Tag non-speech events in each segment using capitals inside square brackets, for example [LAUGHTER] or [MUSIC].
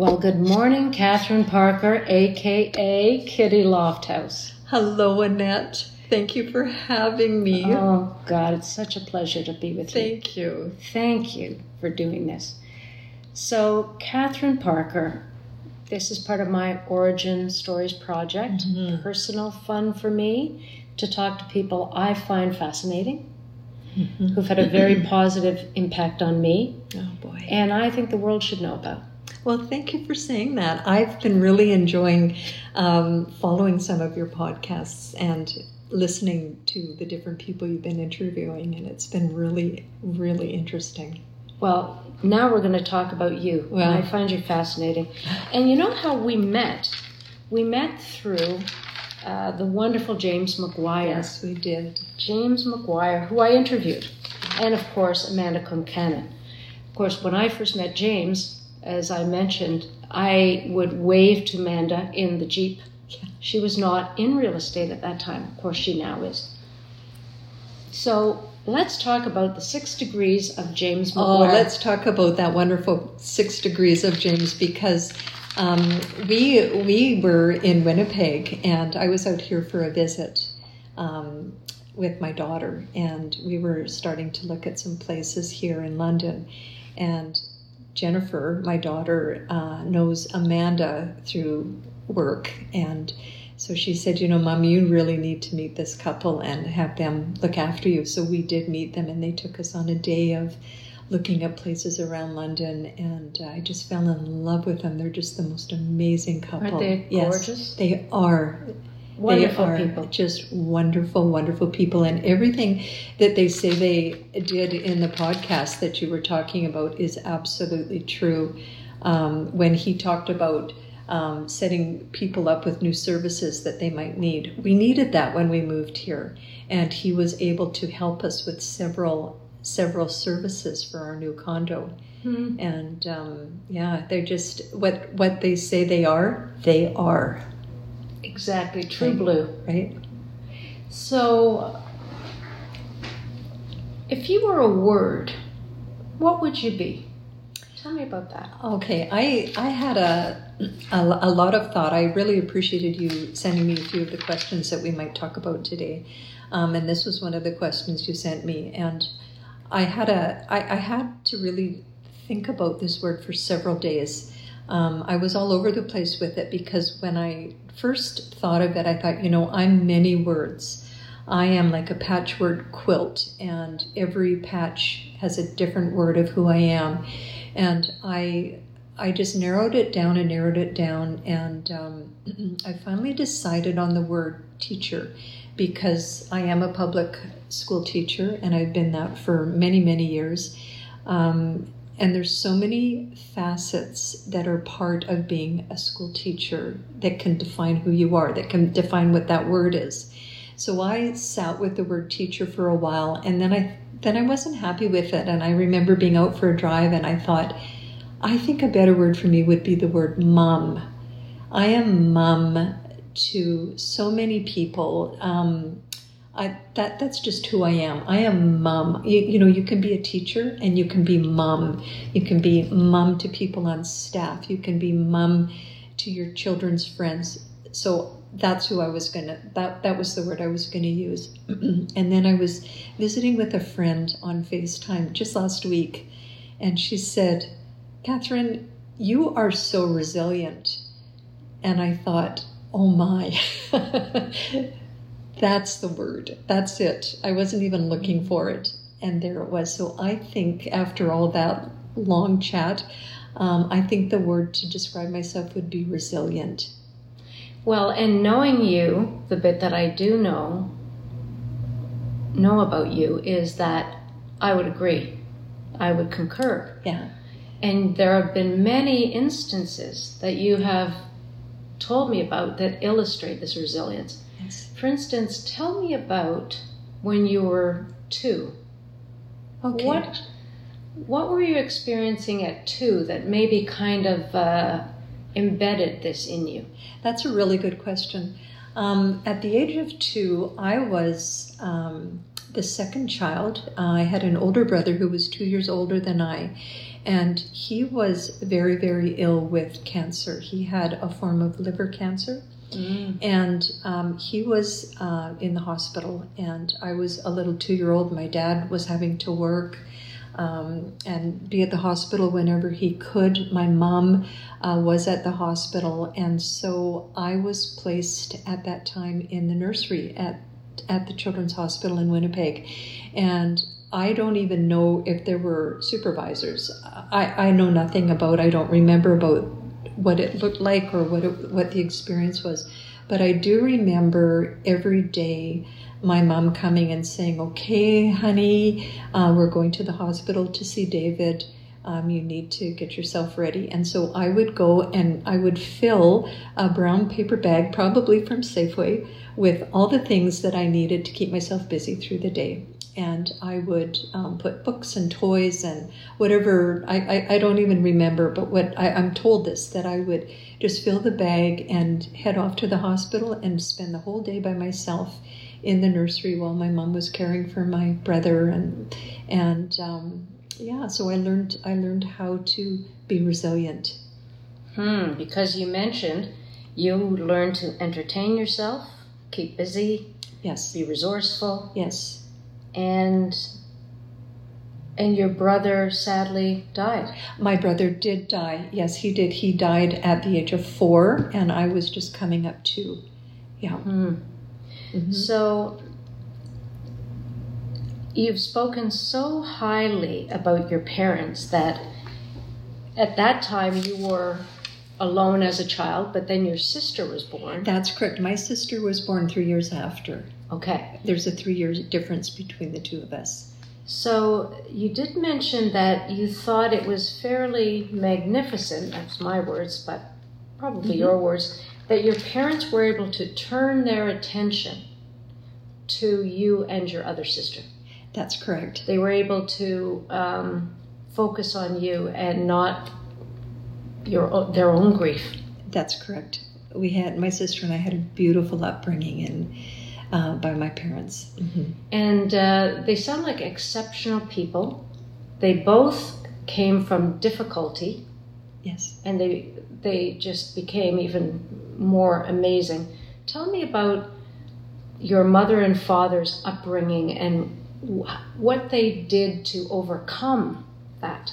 Well, good morning, Catherine Parker, aka Kitty Lofthouse. Hello, Annette. Thank you for having me. Oh, God, it's such a pleasure to be with Thank you. Thank you. Thank you for doing this. So, Catherine Parker, this is part of my Origin Stories project, Mhm. personal fun for me to talk to people I find fascinating, Mhm. who've had a very positive impact on me, Oh, boy. and I think the world should know about. Well, thank you for saying that. I've been really enjoying um, following some of your podcasts and listening to the different people you've been interviewing, and it's been really, really interesting. Well, now we're going to talk about you. Well- I find you fascinating. And you know how we met? We met through uh, the wonderful James McGuire. Yes, we did. James McGuire, who I interviewed, and of course, Amanda Concannon. Of course, when I first met James, as I mentioned, I would wave to Amanda in the Jeep. She was not in real estate at that time. Of course, she now is. So let's talk about the six degrees of James McGuire. Oh, let's talk about that wonderful six degrees of James because um, we we were in Winnipeg and I was out here for a visit um, with my daughter and we were starting to look at some places here in London and Jennifer, my daughter, uh, knows Amanda through work and. So she said, You know, Mom, you really need to meet this couple and have them look after you. So we did meet them, and they took us on a day of looking at places around London, and uh, I just fell in love with them. They're just the most amazing couple. Aren't they Yes, they are. Wonderful they are people. Just wonderful, wonderful people. And everything that they say they did in the podcast that you were talking about is absolutely true. Um, when he talked about um, setting people up with new services that they might need, we needed that when we moved here. And he was able to help us with several several services for our new condo Hmm. and um, yeah they're just what what they say they are they are Exactly, true Right. blue. right So, if you were a word, what would you be? Tell me about that. Okay, I I had a, a a lot of thought. I really appreciated you sending me a few of the questions that we might talk about today, um, and this was one of the questions you sent me. And I had a I, I had to really think about this word for several days. Um, I was all over the place with it because when I first thought of it, I thought, you know, I'm many words. I am like a patchwork quilt, and every patch has a different word of who I am. And I, I just narrowed it down and narrowed it down, and um, [CLEARS THROAT] I finally decided on the word teacher because I am a public school teacher, and I've been that for many, many years. Um, and there's so many facets that are part of being a school teacher that can define who you are, that can define what that word is. So I sat with the word teacher for a while, and then I then I wasn't happy with it. And I remember being out for a drive, and I thought, I think a better word for me would be the word mum. I am mum to so many people. Um, I, that that's just who I am. I am mum. You, you know, you can be a teacher and you can be mum. You can be mum to people on staff. You can be mum to your children's friends. So that's who I was gonna. That that was the word I was gonna use. [CLEARS THROAT] and then I was visiting with a friend on FaceTime just last week, and she said, "Catherine, you are so resilient." And I thought, "Oh my." [LAUGHS] That's the word. That's it. I wasn't even looking for it. And there it was. So I think after all that long chat, um, I think the word to describe myself would be resilient. Well, and knowing you, the bit that I do know, know about you is that I would agree. I would concur. Yeah. And there have been many instances that you have told me about that illustrate this resilience. For instance, tell me about when you were two. Okay. What what were you experiencing at two that maybe kind of uh, embedded this in you? That's a really good question. Um, at the age of two, I was um, the second child. Uh, I had an older brother who was two years older than I, And he was very, very ill with cancer. He had a form of liver cancer. Mm. And um, he was uh, in the hospital, and I was a little two year old. My dad was having to work um, and be at the hospital whenever he could. My mom uh, was at the hospital, and so I was placed at that time in the nursery at at the Children's Hospital in Winnipeg, and I don't even know if there were supervisors. I, I know nothing about. I don't remember about what it looked like or what it, what the experience was, but I do remember every day my mom coming and saying, "Okay, honey, uh, we're going to the hospital to see David." Um, you need to get yourself ready. And so I would go and I would fill a brown paper bag, probably from Safeway, with all the things that I needed to keep myself busy through the day. And I would um, put books and toys and whatever, I, I, I don't even remember, but what I, I'm told this that I would just fill the bag and head off to the hospital and spend the whole day by myself in the nursery while my mom was caring for my brother and and um, yeah so i learned i learned how to be resilient. Hmm, because you mentioned you learned to entertain yourself, keep busy, yes. be resourceful, yes and and your brother sadly died. my brother did die yes he did he died at the age of four and i was just coming up two yeah Hmm. Mhm. So you've spoken so highly about your parents that at that time you were alone as a child, but then your sister was born. that's correct my sister was born three years after Okay. there's a three year difference between the two of us So you did mention that you thought it was fairly magnificent, that's my words, but probably Mhm. your words, that your parents were able to turn their attention to you and your other sister. that's correct They were able to um, focus on you and not your o- their own grief. That's correct. We had my sister and I had a beautiful upbringing and uh, by my parents. hmm And uh, they sound like exceptional people. They both came from difficulty, Yes. and they they just became even more amazing. Tell me about your mother and father's upbringing and wh- what they did to overcome that.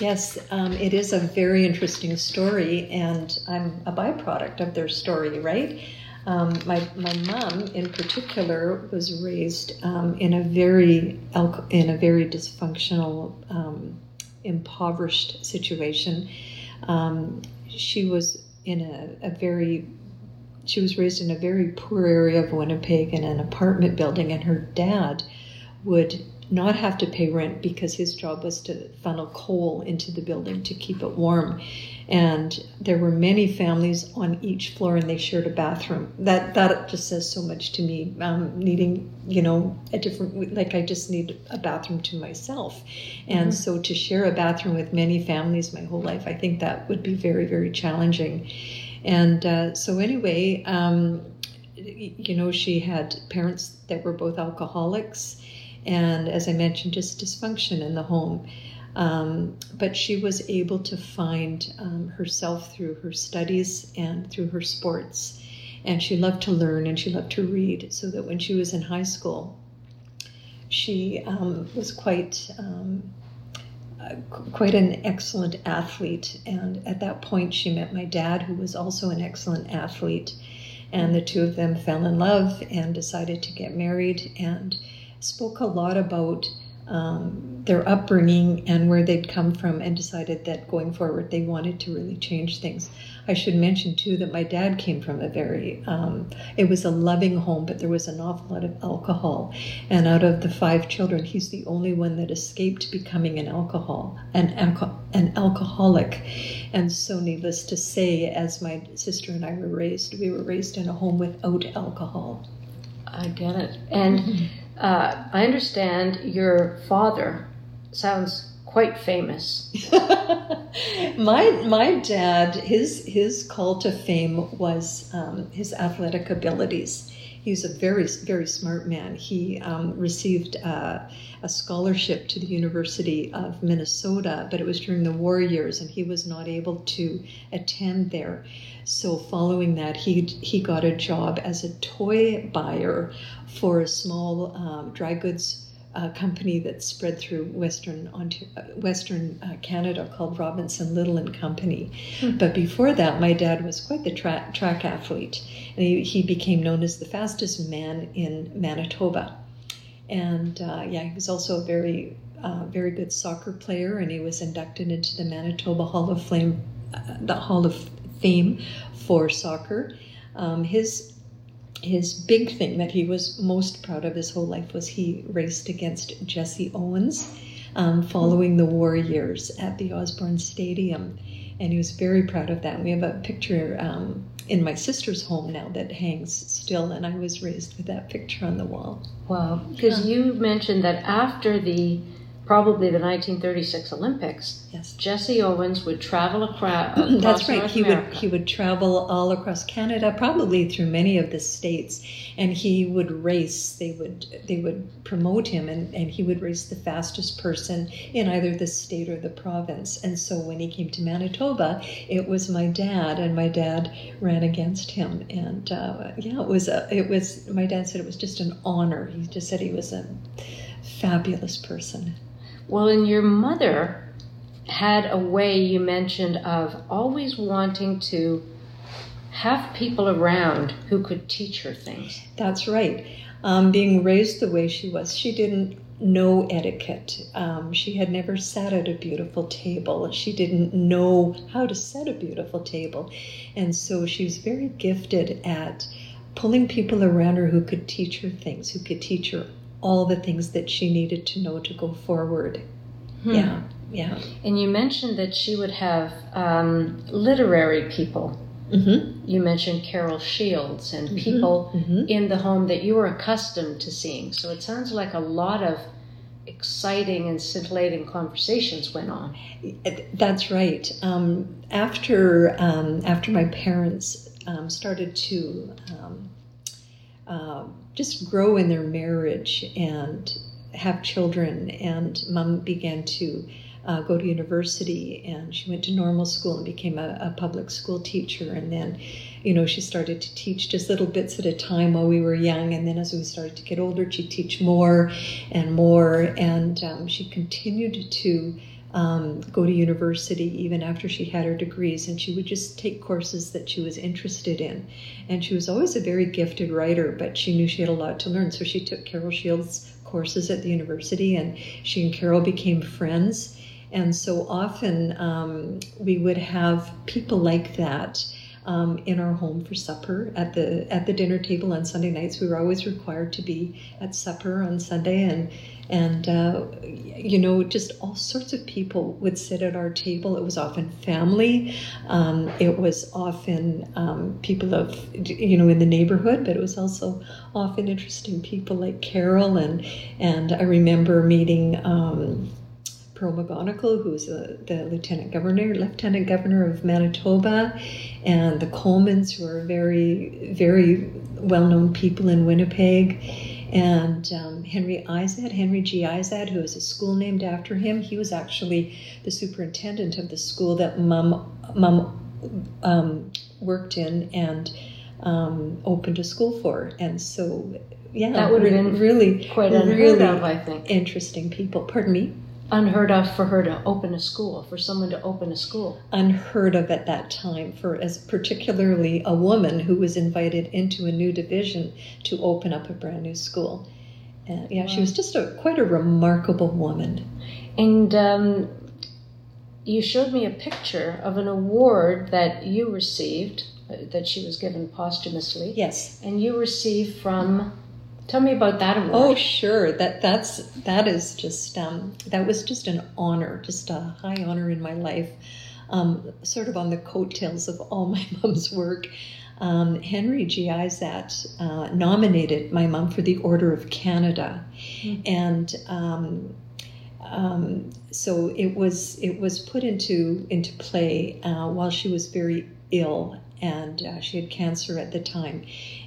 Yes, um, it is a very interesting story, and I'm a byproduct of their story, right? Um, my my mom, in particular, was raised um, in a very in a very dysfunctional, um, impoverished situation. Um, she was in a, a very she was raised in a very poor area of Winnipeg in an apartment building, and her dad would not have to pay rent because his job was to funnel coal into the building to keep it warm. And there were many families on each floor, and they shared a bathroom. That that just says so much to me. Um, needing, you know, a different like I just need a bathroom to myself, and Mhm. so to share a bathroom with many families my whole life, I think that would be very very challenging. And uh, so anyway, um, you know, she had parents that were both alcoholics, and as I mentioned, just dysfunction in the home. Um, but she was able to find um, herself through her studies and through her sports. And she loved to learn and she loved to read, so that when she was in high school, she um, was quite uh, quite an excellent athlete. And at that point, she met my dad, who was also an excellent athlete. And the two of them fell in love and decided to get married and spoke a lot about um, their upbringing and where they'd come from and decided that going forward they wanted to really change things. I should mention too that my dad came from a very, um, it was a loving home, but there was an awful lot of alcohol. And out of the five children, he's the only one that escaped becoming an alcohol, an, alco- an alcoholic. And so, needless to say, as my sister and I were raised, we were raised in a home without alcohol. I get it. And uh, I understand your father sounds quite famous. [LAUGHS] my my dad his his call to fame was um, his athletic abilities. He was a very, very smart man. He um, received uh, a scholarship to the University of Minnesota, but it was during the war years, and he was not able to attend there. So, following that, he he got a job as a toy buyer for a small um, dry goods a company that spread through Western Western uh, Canada called Robinson Little and Company. Mm-hmm. But before that, my dad was quite the tra- track athlete, and he, he, became known as the fastest man in Manitoba. And uh, yeah, he was also a very uh, very good soccer player, and he was inducted into the Manitoba Hall of Fame, uh, the Hall of Fame for soccer. Um, his his big thing that he was most proud of his whole life was he raced against Jesse Owens um, following the war years at the Osborne Stadium. And he was very proud of that. We have a picture um, in my sister's home now that hangs still, and I was raised with that picture on the wall. Wow. Because yeah. you mentioned that after the probably the 1936 Olympics, yes. Jesse Owens would travel [CLEARS THROAT] across. That's right. North he America. would he would travel all across Canada, probably through many of the states, and he would race. They would they would promote him, and, and he would race the fastest person in either the state or the province. And so when he came to Manitoba, it was my dad, and my dad ran against him. And uh, yeah, it was a, it was. My dad said it was just an honor. He just said he was a fabulous person. Well, and your mother had a way you mentioned of always wanting to have people around who could teach her things. That's right. Um, being raised the way she was, she didn't know etiquette. Um, she had never sat at a beautiful table. She didn't know how to set a beautiful table. And so she was very gifted at pulling people around her who could teach her things, who could teach her all the things that she needed to know to go forward. Hmm. Yeah, yeah. And you mentioned that she would have um, literary people. Mm-hmm. You mentioned Carol Shields and mm-hmm. people mm-hmm. in the home that you were accustomed to seeing. So it sounds like a lot of exciting and scintillating conversations went on. That's right. Um, after um, after my parents um, started to um, uh, just grow in their marriage and have children. And mom began to uh, go to university and she went to normal school and became a, a, public school teacher. And then, you know, she started to teach just little bits at a time while we were young. And then as we started to get older, she'd teach more and more. And um, she continued to um, go to university even after she had her degrees, and she would just take courses that she was interested in. And she was always a very gifted writer, but she knew she had a lot to learn. So she took Carol Shields' courses at the university, and she and Carol became friends. And so often um, we would have people like that. Um, in our home for supper at the at the dinner table on Sunday nights. We were always required to be at supper on Sunday, and and uh, you know just all sorts of people would sit at our table it was often family um, it was often um, people of you know in the neighborhood but it was also often interesting people like carol and and i remember meeting um, Pearl McGonigal, who's a, the lieutenant governor, lieutenant governor of Manitoba, and the Colemans, who are very, very well-known people in Winnipeg and um, Henry Izatt, Henry G. Izatt, who is a school named after him, he was actually the superintendent of the school that Mum Mum um, worked in and um, opened a school for. And so, yeah, that would have been really quite unheard really of, I think. Interesting people. Pardon me unheard of for her to open a school, for someone to open a school. Unheard of at that time for as particularly a woman who was invited into a new division to open up a brand new school. And yeah, wow. she was just a quite a remarkable woman. And um, you showed me a picture of an award that you received, uh, that she was given posthumously. Yes. And you received from Tell me about that award. Oh, sure. That that's that is just um, that was just an honor, just a high honor in my life. Um, sort of on the coattails of all my [LAUGHS] mom's work. Um, Henry G. Izatt uh, nominated my mom for the Order of Canada, mm-hmm. and um, um, so it was it was put into into play uh, while she was very ill and uh, she had cancer at the time.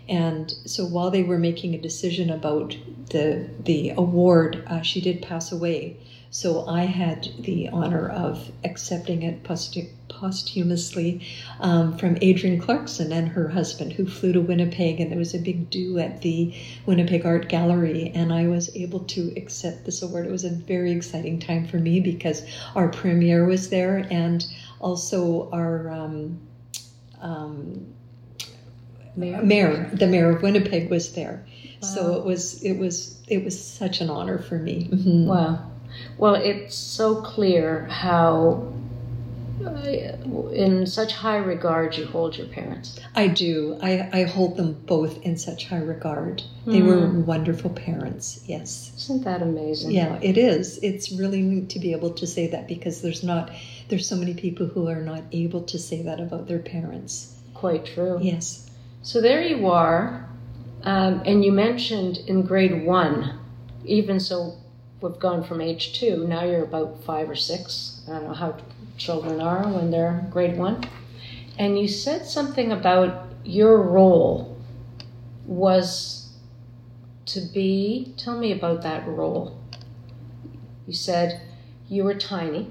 And so while they were making a decision about the the award, uh, she did pass away. So I had the honor of accepting it posthumously um, from Adrienne Clarkson and her husband, who flew to Winnipeg, and there was a big do at the Winnipeg Art Gallery, and I was able to accept this award. It was a very exciting time for me because our premier was there, and also our um, um, mayor. mayor, the mayor of Winnipeg, was there. Wow. So it was it was it was such an honor for me. Mm-hmm. Wow. Well, it's so clear how, uh, in such high regard, you hold your parents. I do. I, I hold them both in such high regard. They mm. were wonderful parents, yes. Isn't that amazing? Yeah, it is. It's really neat to be able to say that because there's not, there's so many people who are not able to say that about their parents. Quite true. Yes. So there you are. Um, and you mentioned in grade one, even so we've gone from age two. Now you're about five or six. I don't know how children are when they're grade one. And you said something about your role was to be. Tell me about that role. You said you were tiny.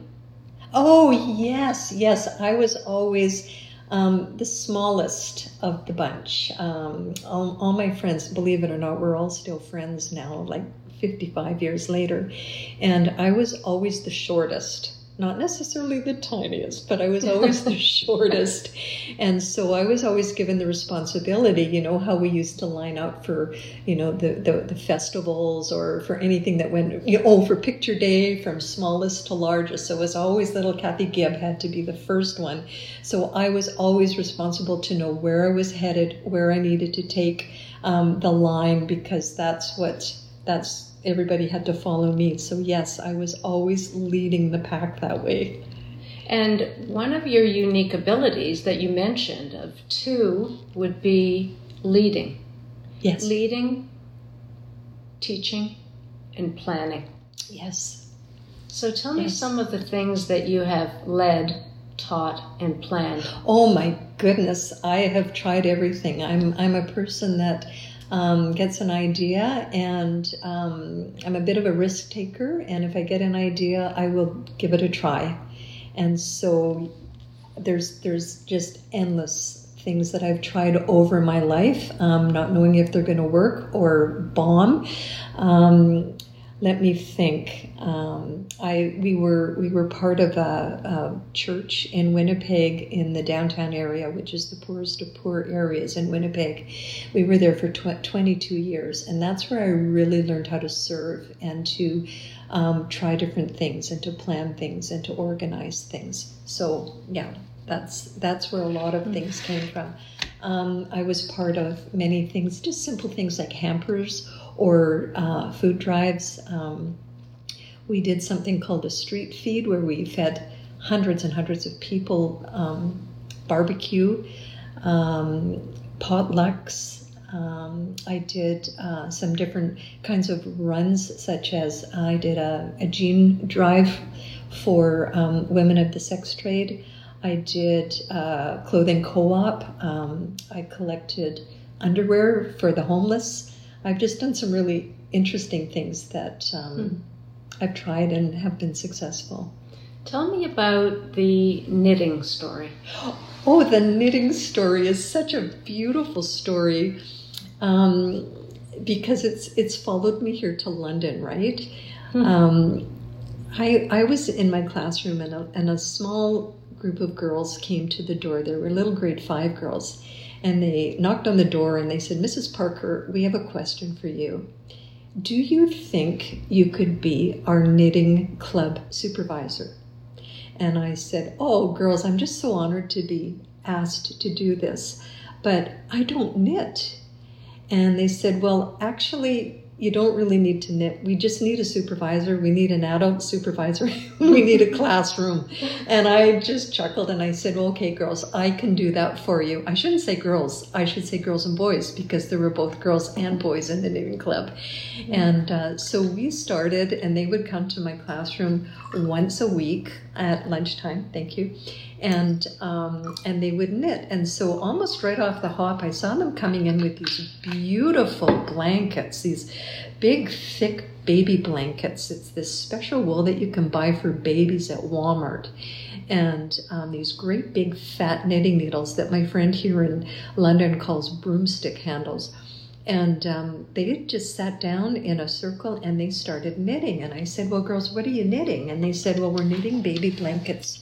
Oh, yes, yes. I was always um, the smallest of the bunch. Um, all, all, my friends, believe it or not, we're all still friends now, like 55 years later. And I was always the shortest. Not necessarily the tiniest, but I was always the [LAUGHS] shortest. And so I was always given the responsibility, you know, how we used to line up for, you know, the, the, the festivals or for anything that went, you know, oh, for picture day from smallest to largest. So it was always little Kathy Gibb had to be the first one. So I was always responsible to know where I was headed, where I needed to take um, the line, because that's what, that's everybody had to follow me. So, yes, I was always leading the pack that way. And one of your unique abilities that you mentioned of two would be leading. Yes. Leading, teaching, and planning. Yes. So tell me yes. some of the things that you have led, taught, and planned. Oh my goodness, I have tried everything. I'm I'm a person that um, gets an idea, and um, I'm a bit of a risk taker. And if I get an idea, I will give it a try. And so there's there's just endless things that I've tried over my life, um, not knowing if they're going to work or bomb. Um, let me think. Um, I we were we were part of a, a, church in Winnipeg in the downtown area, which is the poorest of poor areas in Winnipeg. We were there for tw- 22 years, and that's where I really learned how to serve and to um, try different things and to plan things and to organize things. So yeah, that's that's where a lot of things came from. Um, I was part of many things, just simple things like hampers or uh, food drives. Um, we did something called a street feed where we fed hundreds and hundreds of people um, barbecue, um, potlucks. Um, I did uh, some different kinds of runs, such as I did a, a jean drive for um, women of the sex trade. I did uh, clothing co-op. Um, I collected underwear for the homeless. I've just done some really interesting things that um, hmm. I've tried and have been successful. Tell me about the knitting story. Oh, the knitting story is such a beautiful story um, because it's it's followed me here to London, right? Hmm. Um, I I was in my classroom and a, and a small group of girls came to the door. There were little grade five girls, and they knocked on the door and they said, Mrs. Parker, we have a question for you. Do you think you could be our knitting club supervisor? And I said, Oh, girls, I'm just so honored to be asked to do this, but I don't knit. And they said, Well, actually, you don't really need to knit. We just need a supervisor. We need an adult supervisor. [LAUGHS] we need a classroom. And I just chuckled and I said, well, okay, girls, I can do that for you. I shouldn't say girls. I should say girls and boys because there were both girls and boys in the knitting club. And uh, so we started and they would come to my classroom once a week at lunchtime. Thank you. And um, and they would knit. And so almost right off the hop, I saw them coming in with these beautiful blankets, these big, thick baby blankets. It's this special wool that you can buy for babies at Walmart. And um, these great big fat knitting needles that my friend here in London calls broomstick handles. And um, they just sat down in a circle and they started knitting. And I said, Well, girls, what are you knitting? And they said, Well, we're knitting baby blankets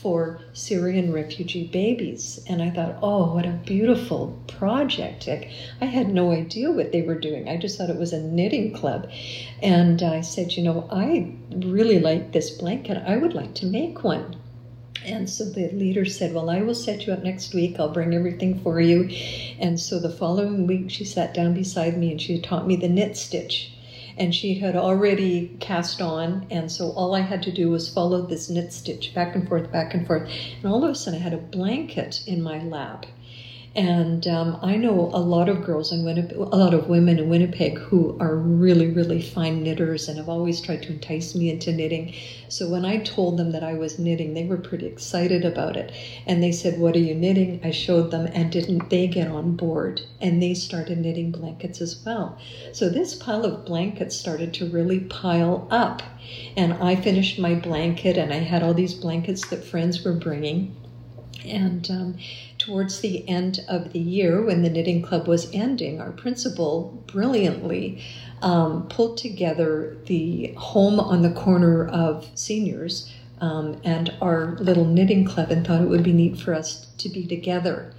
for Syrian refugee babies. And I thought, oh, what a beautiful project. I had no idea what they were doing. I just thought it was a knitting club. And I said, you know, I really like this blanket. I would like to make one. And so the leader said, Well, I will set you up next week. I'll bring everything for you. And so the following week, she sat down beside me and she taught me the knit stitch. And she had already cast on. And so all I had to do was follow this knit stitch back and forth, back and forth. And all of a sudden, I had a blanket in my lap. And um, I know a lot of girls in Winnipeg, a lot of women in Winnipeg who are really, really fine knitters and have always tried to entice me into knitting. So when I told them that I was knitting, they were pretty excited about it. And they said, What are you knitting? I showed them, and didn't they get on board? And they started knitting blankets as well. So this pile of blankets started to really pile up. And I finished my blanket, and I had all these blankets that friends were bringing. And um, towards the end of the year, when the knitting club was ending, our principal brilliantly um, pulled together the home on the corner of seniors um, and our little knitting club and thought it would be neat for us to be together.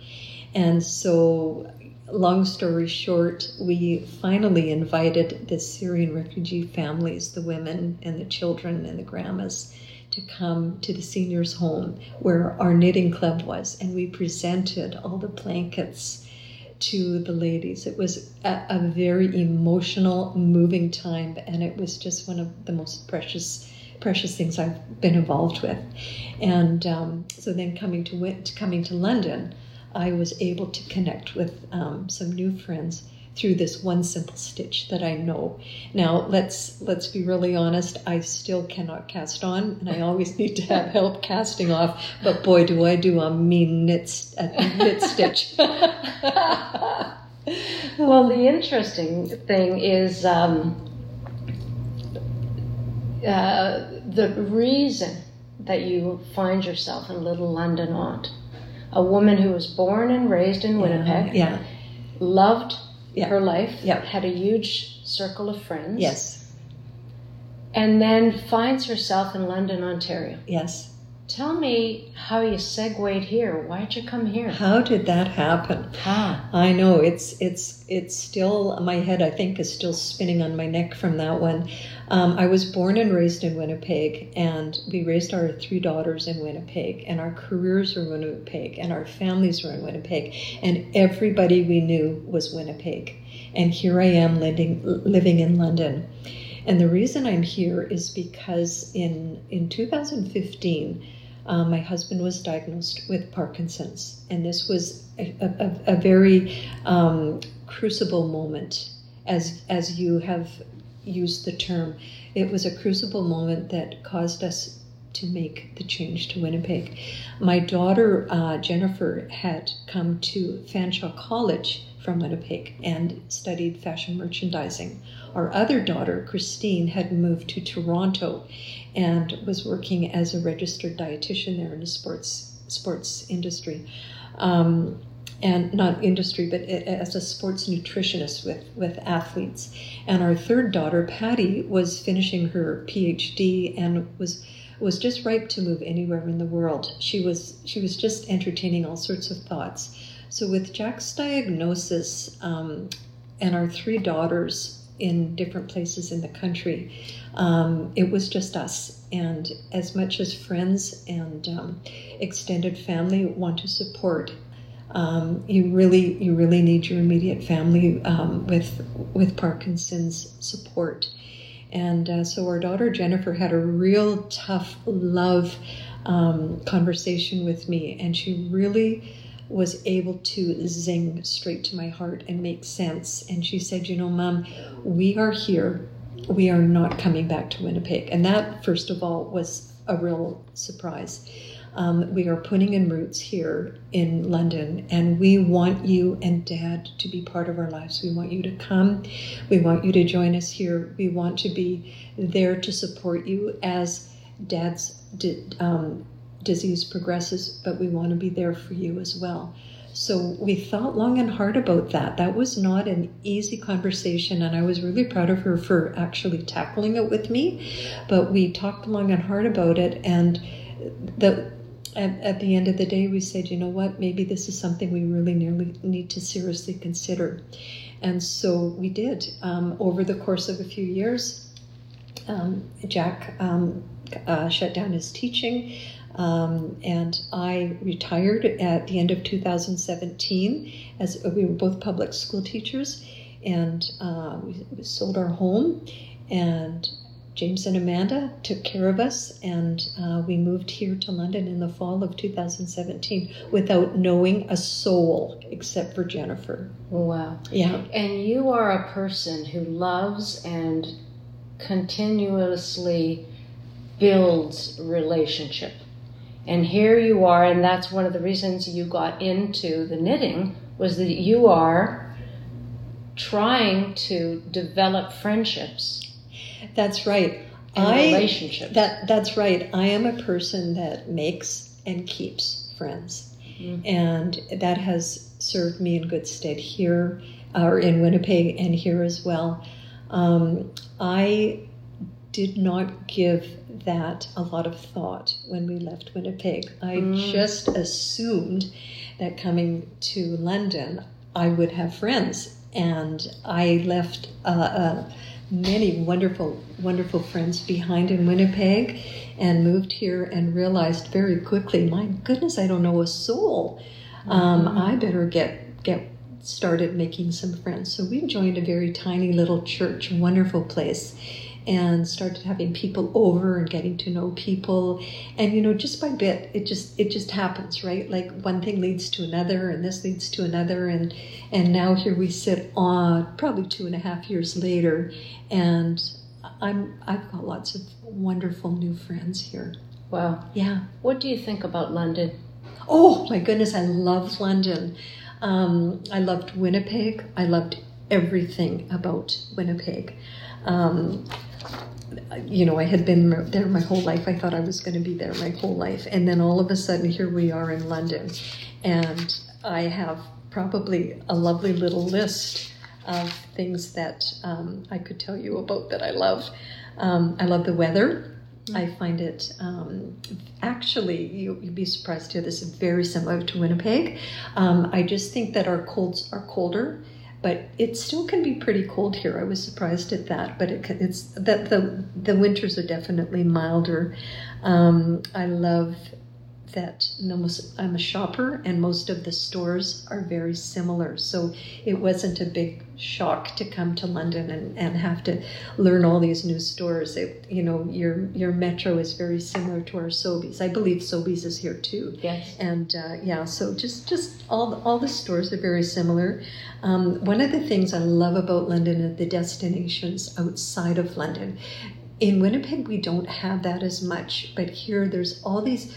And so, long story short, we finally invited the Syrian refugee families, the women and the children and the grandmas to come to the seniors' home where our knitting club was, and we presented all the blankets to the ladies. It was a, a, very emotional, moving time, and it was just one of the most precious, precious things I've been involved with. And um, so then coming to coming to London, I was able to connect with um, some new friends through this one simple stitch that I know. Now let's let's be really honest. I still cannot cast on, and I always [LAUGHS] need to have help casting off. But boy, do I do a mean knit a knit stitch. [LAUGHS] well, the interesting thing is um, uh, the reason that you find yourself in Little London Aunt, a woman who was born and raised in Winnipeg, yeah. loved yeah. her life, yeah. had a huge circle of friends. Yes. And then finds herself in London, Ontario. Yes. Tell me how you segued here. Why'd you come here? How did that happen? Ah. I know it's it's it's still my head. I think is still spinning on my neck from that one. Um, I was born and raised in Winnipeg, and we raised our three daughters in Winnipeg, and our careers were in Winnipeg, and our families were in Winnipeg, and everybody we knew was Winnipeg. And here I am living living in London. And the reason I'm here is because in in 2015 um, my husband was diagnosed with Parkinson's, and this was a, a, a very um, crucible moment, as as you have used the term. It was a crucible moment that caused us to make the change to Winnipeg. My daughter uh, Jennifer had come to Fanshawe College from Winnipeg and studied fashion merchandising. Our other daughter, Christine, had moved to Toronto and was working as a registered dietitian there in the sports sports industry. Um, and not industry, but as a sports nutritionist with, with athletes. And our third daughter, Patty, was finishing her PhD and was was just ripe to move anywhere in the world. She was she was just entertaining all sorts of thoughts. So with Jack's diagnosis um, and our three daughters in different places in the country, um, it was just us. And as much as friends and um, extended family want to support, um, you really you really need your immediate family um, with with Parkinson's support. And uh, so our daughter Jennifer had a real tough love um, conversation with me, and she really was able to zing straight to my heart and make sense. And she said, You know, Mom, we are here. We are not coming back to Winnipeg. And that, first of all, was a real surprise. Um, we are putting in roots here in London, and we want you and Dad to be part of our lives. We want you to come. We want you to join us here. We want to be there to support you as Dad's um, disease progresses, but we want to be there for you as well. So we thought long and hard about that. That was not an easy conversation, and I was really proud of her for actually tackling it with me. But we talked long and hard about it, and the at, at the end of the day, we said, you know what, maybe this is something we really nearly need to seriously consider. And so we did. Um, over the course of a few years, um, Jack um, uh, shut down his teaching. Um, and I retired at the end of 2017 as we were both public school teachers, and uh, we, we sold our home, and James and Amanda took care of us, and uh, we moved here to London in the fall of 2017 without knowing a soul except for Jennifer. Wow. Yeah. And you are a person who loves and continuously builds relationship. And here you are, and that's one of the reasons you got into the knitting was that you are trying to develop friendships That's right. and I relationships. that that's right. I am a person that makes and keeps friends, Mhm. and that has served me in good stead here, or in Winnipeg, and here as well. Um, I did not give that a lot of thought when we left Winnipeg. I Mm. just assumed that coming to London, I would have friends, and I left uh, uh, many wonderful, wonderful friends behind in Winnipeg, and moved here and realized very quickly, my goodness, I don't know a soul. Um, Mhm. I better get get started making some friends. So we joined a very tiny little church, wonderful place, and started having people over and getting to know people. And you know, just by bit, it just it just happens, right? Like one thing leads to another, and this leads to another, and and now here we sit on probably two and a half years later, and I'm I've got lots of wonderful new friends here. wow. Yeah. What do you think about London? Oh my goodness, I love London. Um, I loved Winnipeg. I loved everything about Winnipeg. Um, you know, I had been there my whole life. I thought I was going to be there my whole life. And then all of a sudden, here we are in London. And I have probably a lovely little list of things that um, I could tell you about that I love. Um, I love the weather. I find it um, actually, you, you'd be surprised to hear this, is very similar to Winnipeg. Um, I just think that our colds are colder, but it still can be pretty cold here. I was surprised at that, but it, it's that the the winters are definitely milder. Um, I love that most, I'm a shopper, and most of the stores are very similar. So it wasn't a big shock to come to London and, and have to learn all these new stores. It, you know, your your metro is very similar to our Sobeys. I believe Sobeys is here too. Yes. And uh, yeah, so just just all all the stores are very similar. Um, one of the things I love about London are the destinations outside of London. In Winnipeg, we don't have that as much, but here there's all these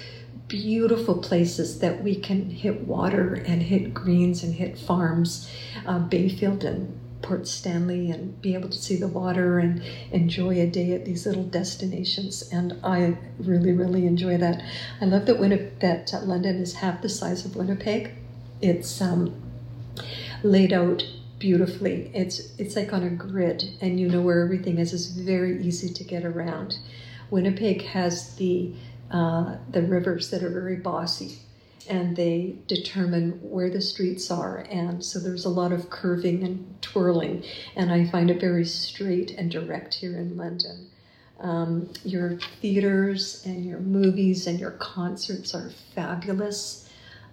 beautiful places that we can hit water and hit greens and hit farms, uh, Bayfield and Port Stanley, and be able to see the water and enjoy a day at these little destinations. And I really, really enjoy that. I love that Winnipeg, that uh, London is half the size of Winnipeg. It's um, laid out beautifully. It's it's like on a grid, and you know where everything is. It's very easy to get around. Winnipeg has the uh, the rivers that are very bossy, and they determine where the streets are, and so there's a lot of curving and twirling, and I find it very straight and direct here in London. Um, your theaters and your movies and your concerts are fabulous.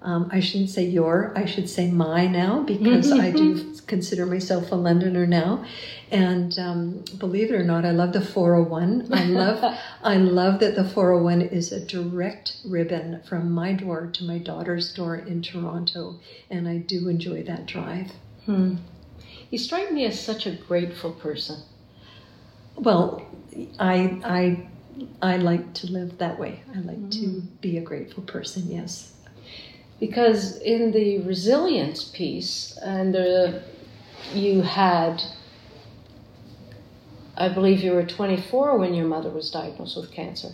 Um, I shouldn't say your, I should say my now because I do [LAUGHS] consider myself a Londoner now. And um, believe it or not, I love the 401. I love, [LAUGHS] I love that the 401 is a direct ribbon from my door to my daughter's door in Toronto, and I do enjoy that drive. Hmm. You strike me as such a grateful person. Well, I I I like to live that way. I like to be a grateful person. Yes. Because in the resilience piece, and the, you had, I believe you were 24 when your mother was diagnosed with cancer.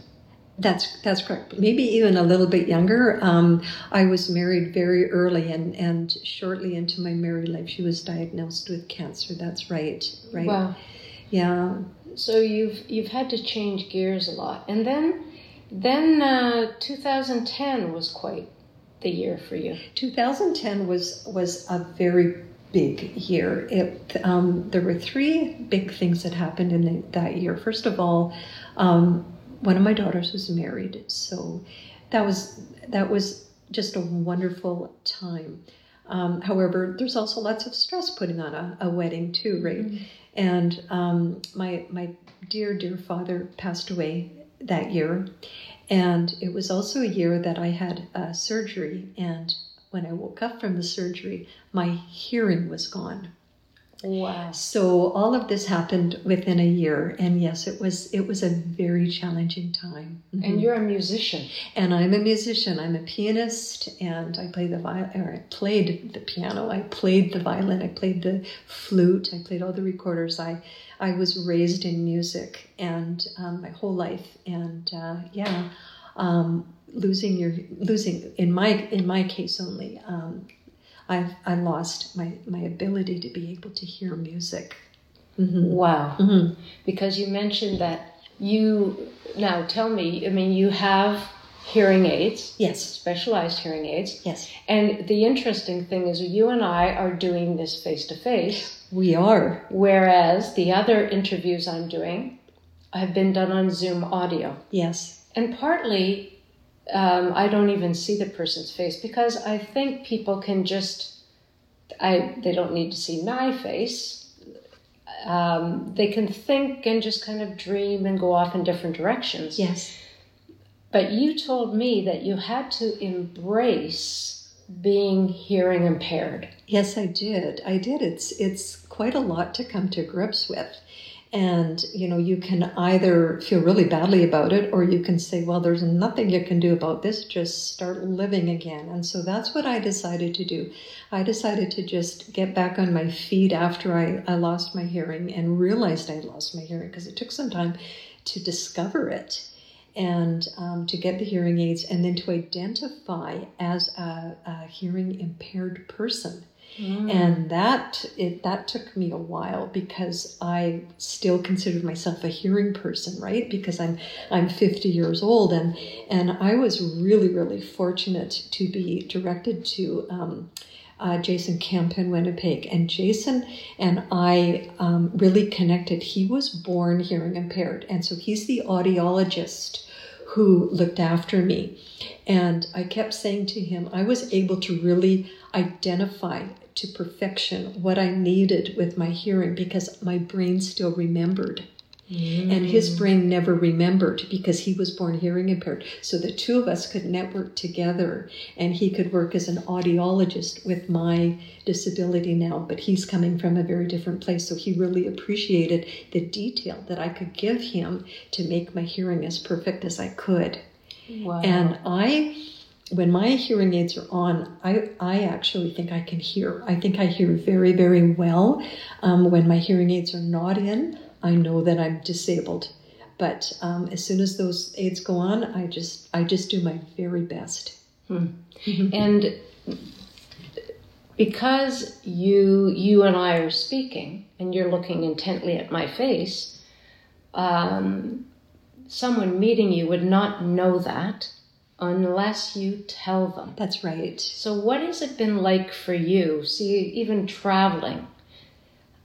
That's that's correct. Maybe even a little bit younger. Um, I was married very early, and and shortly into my married life, she was diagnosed with cancer. That's right. Right. Wow. Yeah. So you've you've had to change gears a lot, and then then uh, 2010 was quite the year for you. 2010 was was a very big year. It um, there were three big things that happened in the, that year. First of all, um, one of my daughters was married, so that was that was just a wonderful time. Um, however, there's also lots of stress putting on a, a wedding too, right? Mm-hmm. And um, my my dear dear father passed away that year, and it was also a year that I had a surgery. And when I woke up from the surgery, my hearing was gone. Wow. So all of this happened within a year and yes it was it was a very challenging time. Mm-hmm. And you're a musician. And I'm a musician. I'm a pianist and I play the violin or I played the piano, I played the violin, I played the flute, I played all the recorders. I I was raised in music and um, my whole life and uh, yeah um, losing your losing in my in my case only um, I I lost my my ability to be able to hear music. Mm-hmm. Wow. Mm-hmm. Because you mentioned that you now tell me. I mean, you have hearing aids. Yes. Specialized hearing aids. Yes. And the interesting thing is, you and I are doing this face to face. We are. Whereas the other interviews I'm doing have been done on Zoom audio. Yes. And partly um, I don't even see the person's face because I think people can just, I they don't need to see my face. Um, they can think and just kind of dream and go off in different directions. Yes. But you told me that you had to embrace being hearing impaired. Yes, I did. I did. It's it's quite a lot to come to grips with. And, you know, you can either feel really badly about it or you can say, well, there's nothing you can do about this, just start living again. And so that's what I decided to do. I decided to just get back on my feet after I, I lost my hearing and realized I lost my hearing because it took some time to discover it and um, to get the hearing aids and then to identify as a, a hearing impaired person Mm. And that it that took me a while because I still considered myself a hearing person, right? Because I'm I'm 50 years old and and I was really really fortunate to be directed to um, uh, Jason Camp in Winnipeg. And Jason and I um, really connected. He was born hearing impaired, and so he's the audiologist who looked after me. And I kept saying to him, I was able to really identify to perfection what I needed with my hearing because my brain still remembered. Mm. And his brain never remembered because he was born hearing impaired. So the two of us could network together and he could work as an audiologist with my disability now, but he's coming from a very different place. So he really appreciated the detail that I could give him to make my hearing as perfect as I could. Wow. And I when my hearing aids are on, I, I actually think I can hear. I think I hear very, very well. Um, when my hearing aids are not in, I know that I'm disabled. But um, as soon as those aids go on, I just I just do my very best. Hmm. Mm-hmm. And because you you and I are speaking, and you're looking intently at my face, um, someone meeting you would not know that unless you tell them. That's right. So, what has it been like for you? See, even traveling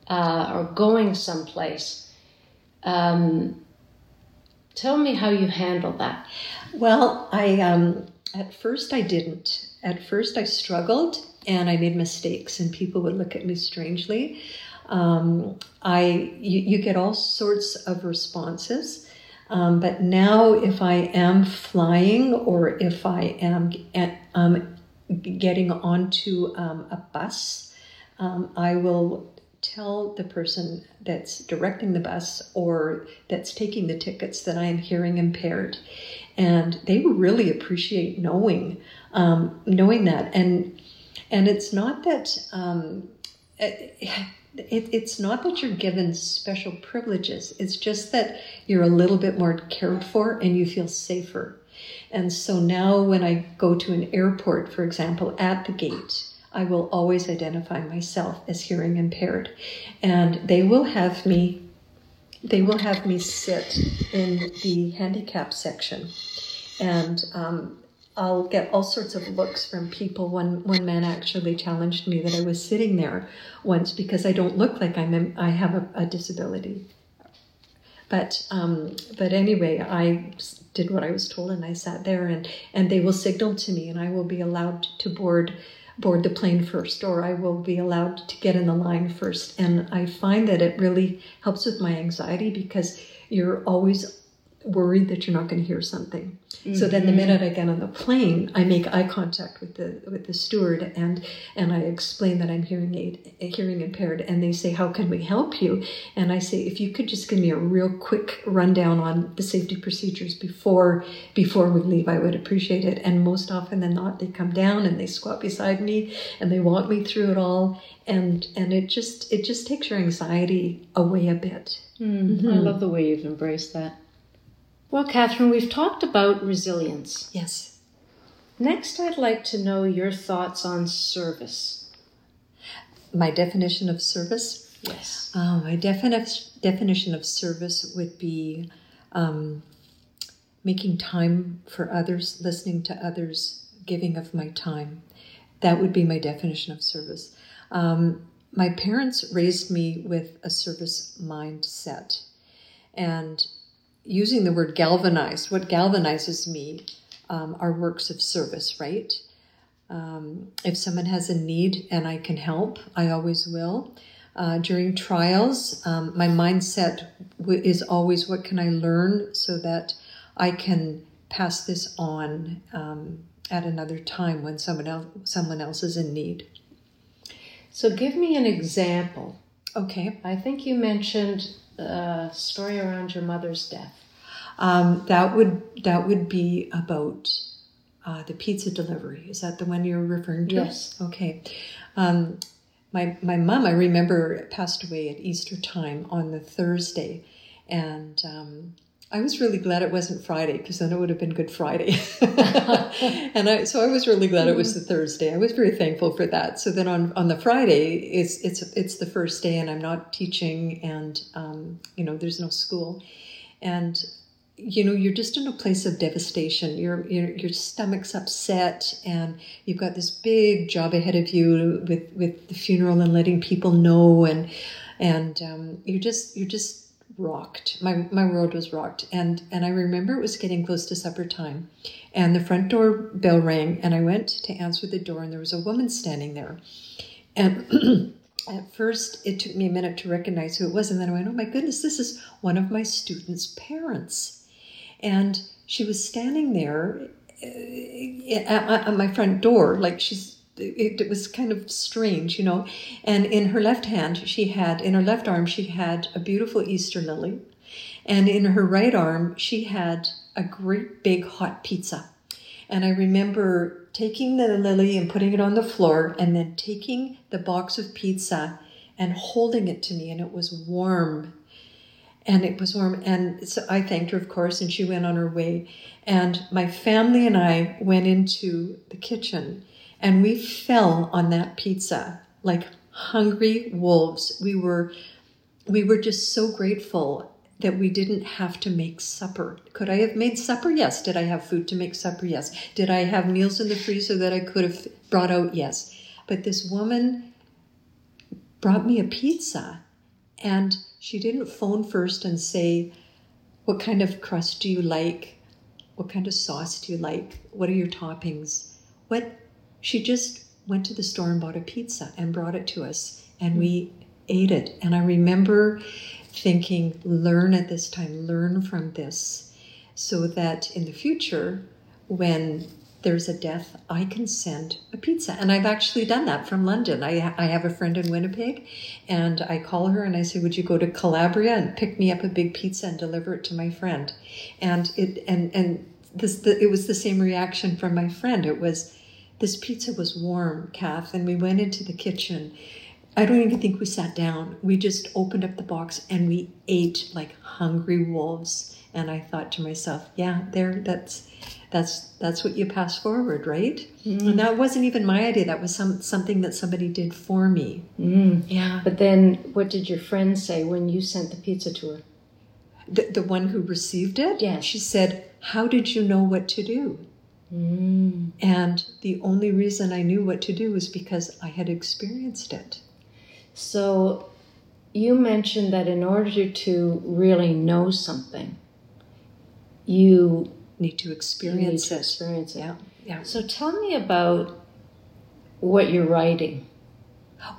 uh, or going someplace. Um, tell me how you handle that. Well, I um, at first I didn't. At first I struggled and I made mistakes, and people would look at me strangely. Um, I you, you get all sorts of responses. Um, but now, if I am flying or if I am um, getting onto um, a bus, um, I will tell the person that's directing the bus or that's taking the tickets that I am hearing impaired. And they really appreciate knowing um, knowing that. And and it's not that um, it, it, it's not that you're given special privileges. It's just that you're a little bit more cared for and you feel safer. And so now, when I go to an airport, for example, at the gate, I will always identify myself as hearing impaired, and they will have me. They will have me sit in the handicap section, and um, I'll get all sorts of looks from people. One one man actually challenged me that I was sitting there once because I don't look like I'm I have a, a disability. But um, but anyway, I did what I was told and I sat there and and they will signal to me and I will be allowed to board board the plane first or I will be allowed to get in the line first. And I find that it really helps with my anxiety because you're always worried that you're not going to hear something. Mm-hmm. So then the minute I get on the plane, I make eye contact with the with the steward and and I explain that I'm hearing aid hearing impaired and they say how can we help you? And I say if you could just give me a real quick rundown on the safety procedures before before we leave, I would appreciate it. And most often than not they come down and they squat beside me and they walk me through it all and and it just it just takes your anxiety away a bit. Mm-hmm. I love the way you've embraced that. Well, Catherine, we've talked about resilience. Yes. Next, I'd like to know your thoughts on service. My definition of service? Yes. Uh, my defini- definition of service would be um, making time for others, listening to others, giving of my time. That would be my definition of service. Um, my parents raised me with a service mindset. And using the word galvanized, what galvanizes me um, are works of service, right? Um, if someone has a need and I can help, I always will. Uh, during trials, um, my mindset w- is always what can I learn so that I can pass this on um, at another time when someone else, someone else is in need. So, give me an example. Okay. I think you mentioned a story around your mother's death. Um, that would that would be about uh, the pizza delivery. Is that the one you're referring to? Yes. Okay. Um, my my mom, I remember, passed away at Easter time on the Thursday, and um, I was really glad it wasn't Friday because then it would have been Good Friday. [LAUGHS] and I, so I was really glad it was the Thursday. I was very thankful for that. So then on, on the Friday, it's it's it's the first day, and I'm not teaching, and um, you know there's no school, and you know you're just in a place of devastation your, your your stomach's upset and you've got this big job ahead of you with with the funeral and letting people know and and um, you're just you're just rocked. My my world was rocked. And and i remember it was getting close to supper time and the front door bell rang and i went to answer the door and there was a woman standing there. And [CLEARS THROAT] at first it took me a minute to recognize who it was and then i went oh my goodness this is one of my students parents. And she was standing there uh, at, at my front door, like she's it, it, was kind of strange, you know. And in her left hand, she had, in her left arm, she had a beautiful Easter lily. And in her right arm, she had a great big hot pizza. And I remember taking the lily and putting it on the floor, and then taking the box of pizza and holding it to me. And it was warm and it was warm. And so I thanked her, of course, and she went on her way. And my family and I went into the kitchen and we fell on that pizza like hungry wolves. We were, we were just so grateful that we didn't have to make supper. Could I have made supper? Yes. Did I have food to make supper? Yes. Did I have meals in the freezer that I could have brought out? Yes. But this woman brought me a pizza and she didn't phone first and say, What kind of crust do you like? What kind of sauce do you like? What are your toppings? What she just went to the store and bought a pizza and brought it to us and we ate it. And I remember thinking, learn at this time, learn from this so that in the future, when there's a death, I can send a pizza. And I've actually done that from London. I, I have a friend in Winnipeg and I call her and I say, would you go to Calabria and pick me up a big pizza and deliver it to my friend? And it, and, and this, the, it was the same reaction from my friend. It was, this pizza was warm, Kath, and we went into the kitchen. I don't even think we sat down. We just opened up the box and we ate like hungry wolves. And I thought to myself, yeah, there, that's, that's that's what you pass forward, right? Mm. And that wasn't even my idea. That was some something that somebody did for me. Mm. Yeah. But then, what did your friend say when you sent the pizza to her? The the one who received it. Yeah. She said, "How did you know what to do?" Mm. And the only reason I knew what to do was because I had experienced it. So, you mentioned that in order to really know something, you need to experience need to experience it. Yeah, yeah. So tell me about what you're writing.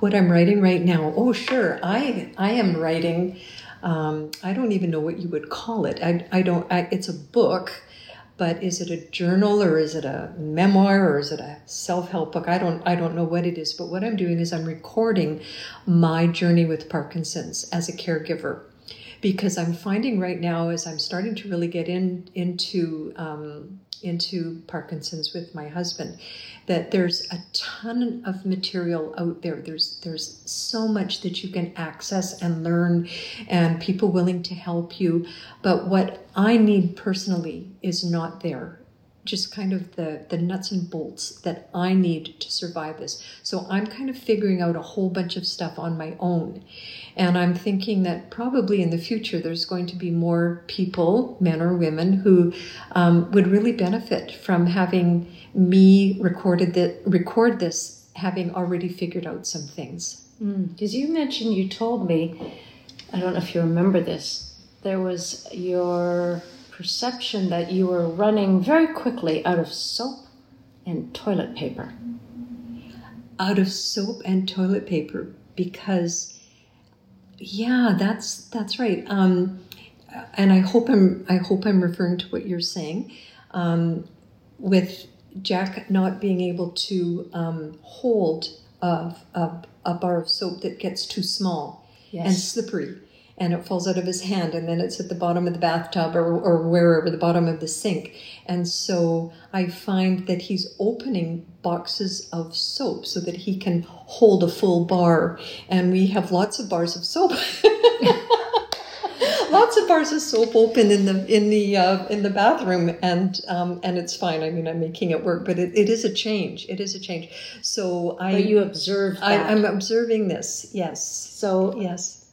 What I'm writing right now? Oh, sure. I I am writing. Um, I don't even know what you would call it. I I don't. I, it's a book, but is it a journal or is it a memoir or is it a self-help book? I don't I don't know what it is. But what I'm doing is I'm recording my journey with Parkinson's as a caregiver because I'm finding right now as I'm starting to really get in into um, into Parkinson's with my husband that there's a ton of material out there. There's there's so much that you can access and learn and people willing to help you. But what I need personally is not there just kind of the, the nuts and bolts that I need to survive this. So I'm kind of figuring out a whole bunch of stuff on my own. And I'm thinking that probably in the future there's going to be more people, men or women, who um, would really benefit from having me recorded that record this, having already figured out some things. Because mm, you mentioned, you told me, I don't know if you remember this, there was your perception that you were running very quickly out of soap and toilet paper. Out of soap and toilet paper because yeah, that's that's right. Um, and I hope I'm I hope I'm referring to what you're saying. Um, with Jack not being able to um, hold a, a, a, bar of soap that gets too small yes. and slippery and it falls out of his hand and then it's at the bottom of the bathtub or, or wherever the bottom of the sink. And so i find that he's opening boxes of soap so that he can hold a full bar. And we have lots of bars of soap. [LAUGHS] Lots of bars of soap open in the in the uh, in the bathroom and um, and it's fine. I mean i'm making it work but it, it is a change. It is a change. So i but you observe I, i'm observing this. Yes. So yes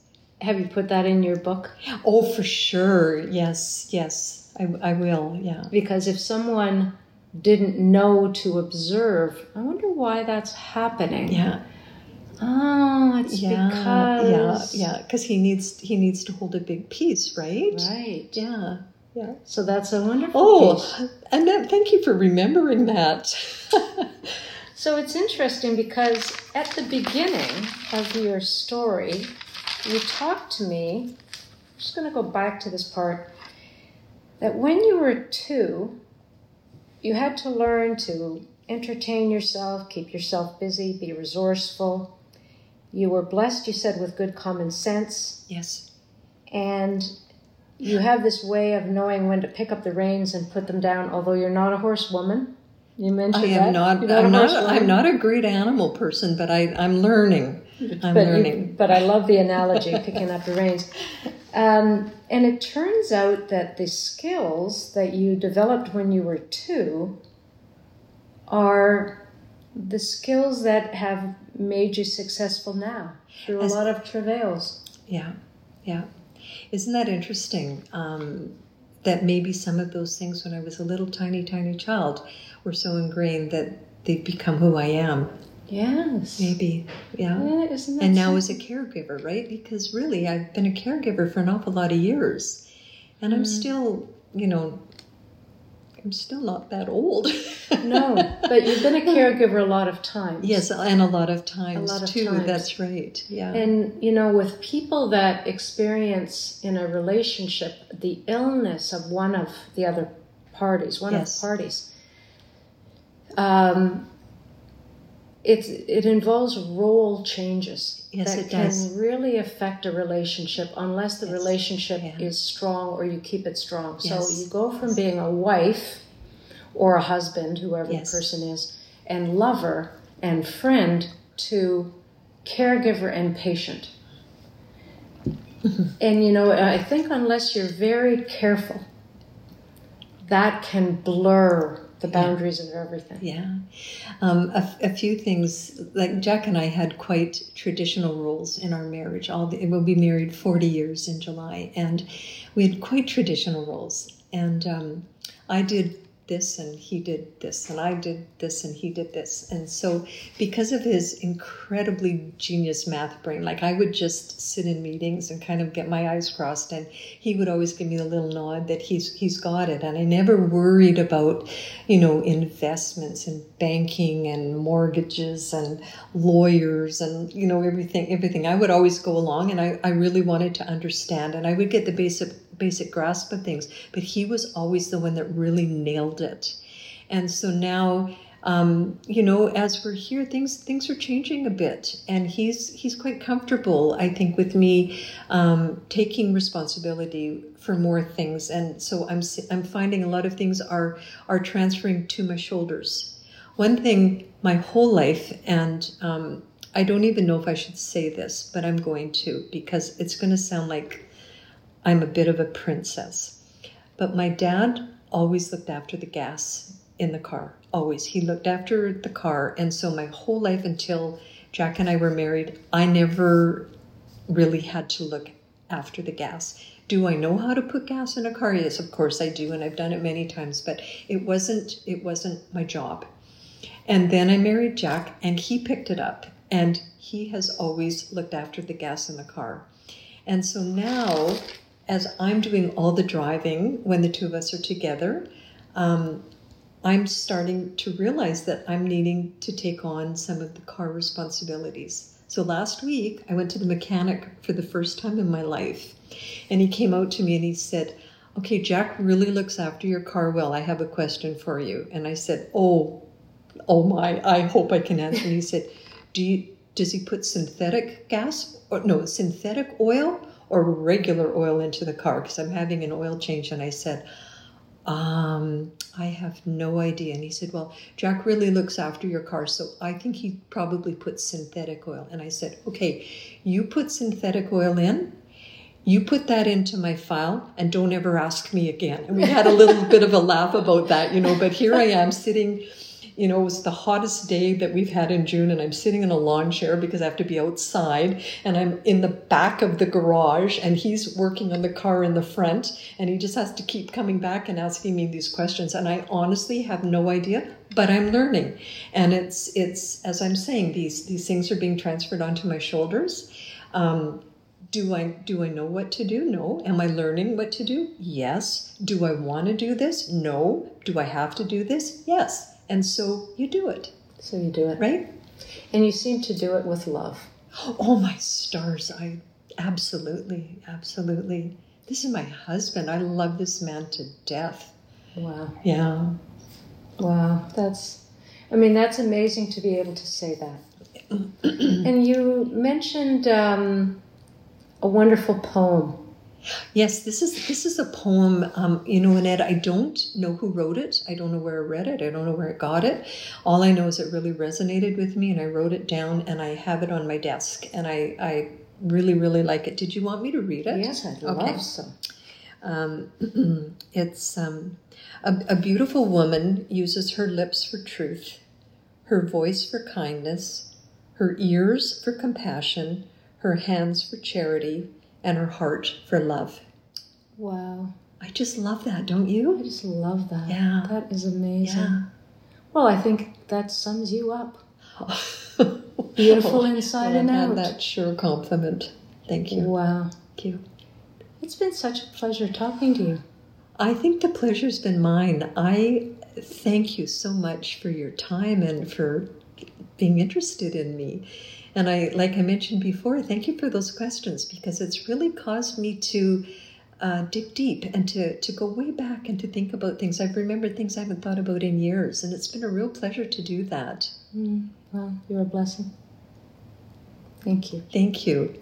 have you put that in your book? Oh, for sure. Yes, yes. I, I will, yeah. Because if someone didn't know to observe, I wonder why that's happening. Yeah. Oh, it's yeah, because yeah, yeah, because he needs he needs to hold a big piece, right? Right. Yeah. Yeah. So that's a wonderful. Oh, piece. and thank you for remembering that. [LAUGHS] so it's interesting because at the beginning of your story, you talked to me, I'm just going to go back to this part, that when you were two, you had to learn to entertain yourself, keep yourself busy, be resourceful. You were blessed, you said, with good common sense. Yes. And you have this way of knowing when to pick up the reins and put them down, although you're not a horsewoman. You mentioned I am that. not. I'm not. I'm not a great animal person, but I, I'm learning. I'm but learning. You, but I love the analogy, [LAUGHS] picking up the reins. Um, and it turns out that the skills that you developed when you were two are the skills that have made you successful now through As, a lot of travails. Yeah, yeah. Isn't that interesting? Um, that maybe some of those things when I was a little tiny, tiny child were so ingrained that they've become who I am. Yes. Maybe. Yeah. yeah and now as a caregiver, right? Because really, I've been a caregiver for an awful lot of years. And mm. I'm still, you know, I'm still not that old. [LAUGHS] no, but you've been a caregiver a lot of times. Yes, and a lot of times a lot of too. Times. That's right. Yeah. And you know, with people that experience in a relationship the illness of one of the other parties, one yes. of the parties, um, it's it involves role changes Yes, that it can does. really affect a relationship unless the Yes. relationship Yeah. is strong or you keep it strong. So you go from being a wife or a husband, whoever Yes. the person is, and lover and friend to caregiver and patient. Mm-hmm. and you know, I think unless you're very careful, that can blur the Yeah. boundaries of everything. Yeah. Um, a, a few things, like Jack and I had quite traditional roles in our marriage. All the, we'll be married 40 years in July, and we had quite traditional roles. And um, I did this, and he did this, and I did this, and he did this. And so, because of his incredibly genius math brain, like I would just sit in meetings and kind of get my eyes crossed, and he would always give me the little nod that he's he's got it. And I never worried about, you know, investments and banking and mortgages and lawyers and you know everything everything. I would always go along, and I I really wanted to understand, and I would get the basic basic grasp of things. But he was always the one that really nailed it. And so now, um, you know, as we're here, things things are changing a bit, and he's he's quite comfortable, I think, with me um, taking responsibility for more things. And so I'm I'm finding a lot of things are are transferring to my shoulders. One thing, my whole life, and um, I don't even know if I should say this, but I'm going to because it's going to sound like I'm a bit of a princess. But my dad always looked after the gas in the car. Always. He looked after the car. And so my whole life until Jack and I were married, I never really had to look after the gas. Do I know how to put gas in a car? Yes, of course I do, and I've done it many times, but it wasn't it wasn't my job. And then I married Jack and he picked it up and he has always looked after the gas in the car. And so now as I'm doing all the driving when the two of us are together, um, I'm starting to realize that I'm needing to take on some of the car responsibilities. So last week, I went to the mechanic for the first time in my life, and he came out to me and he said, Okay, Jack really looks after your car well. I have a question for you. And I said, Oh, oh my, I hope I can answer. And he said, Do you, does he put synthetic gas or no, synthetic oil or regular oil into the car? Because I'm having an oil change. And I said, um, I have no idea. And he said, Well, Jack really looks after your car, so I think he probably put synthetic oil. And I said, Okay, you put synthetic oil in, you put that into my file, and don't ever ask me again. And we had a little [LAUGHS] bit of a laugh about that, you know, but here I am sitting. You know, it was the hottest day that we've had in June, and I'm sitting in a lawn chair because I have to be outside, and I'm in the back of the garage, and he's working on the car in the front, and he just has to keep coming back and asking me these questions. And I honestly have no idea, but I'm learning. And it's it's as I'm saying, these these things are being transferred onto my shoulders. Um, do I do I know what to do? No. Am I learning what to do? Yes. Do I want to do this? No. Do I have to do this? Yes. And so you do it, So you do it. right? And you seem to do it with love. [GASPS] Oh my stars! I absolutely, absolutely. This is my husband. I love this man to death. Wow. Yeah. Wow. That's, I mean, that's amazing to be able to say that. [CLEARS THROAT] and you mentioned um, a wonderful poem. Yes, this is this is a poem. Um, you know, Annette, I don't know who wrote it. I don't know where I read it. I don't know where I got it. All I know is it really resonated with me, and I wrote it down, and I have it on my desk, and I I really really like it. Did you want me to read it? Yes, I'd Okay. love so. Um, [CLEARS THROAT] it's um, a, a beautiful woman uses her lips for truth, her voice for kindness, her ears for compassion, her hands for charity, and her heart for love. Wow. I just love that, don't you? I just love that. Yeah. That is amazing. Yeah. Well, I think that sums you up. [LAUGHS] Beautiful oh, inside Well, and that- out. That's sure compliment. Thank you. Wow. Thank you. It's been such a pleasure talking to you. I think the pleasure's been mine. I thank you so much for your time and for being interested in me. And I, like I mentioned before, thank you for those questions because it's really caused me to uh, dig deep and to, to go way back and to think about things. I've remembered things I haven't thought about in years, and it's been a real pleasure to do that. Mm, well, you're a blessing. Thank you. Thank you.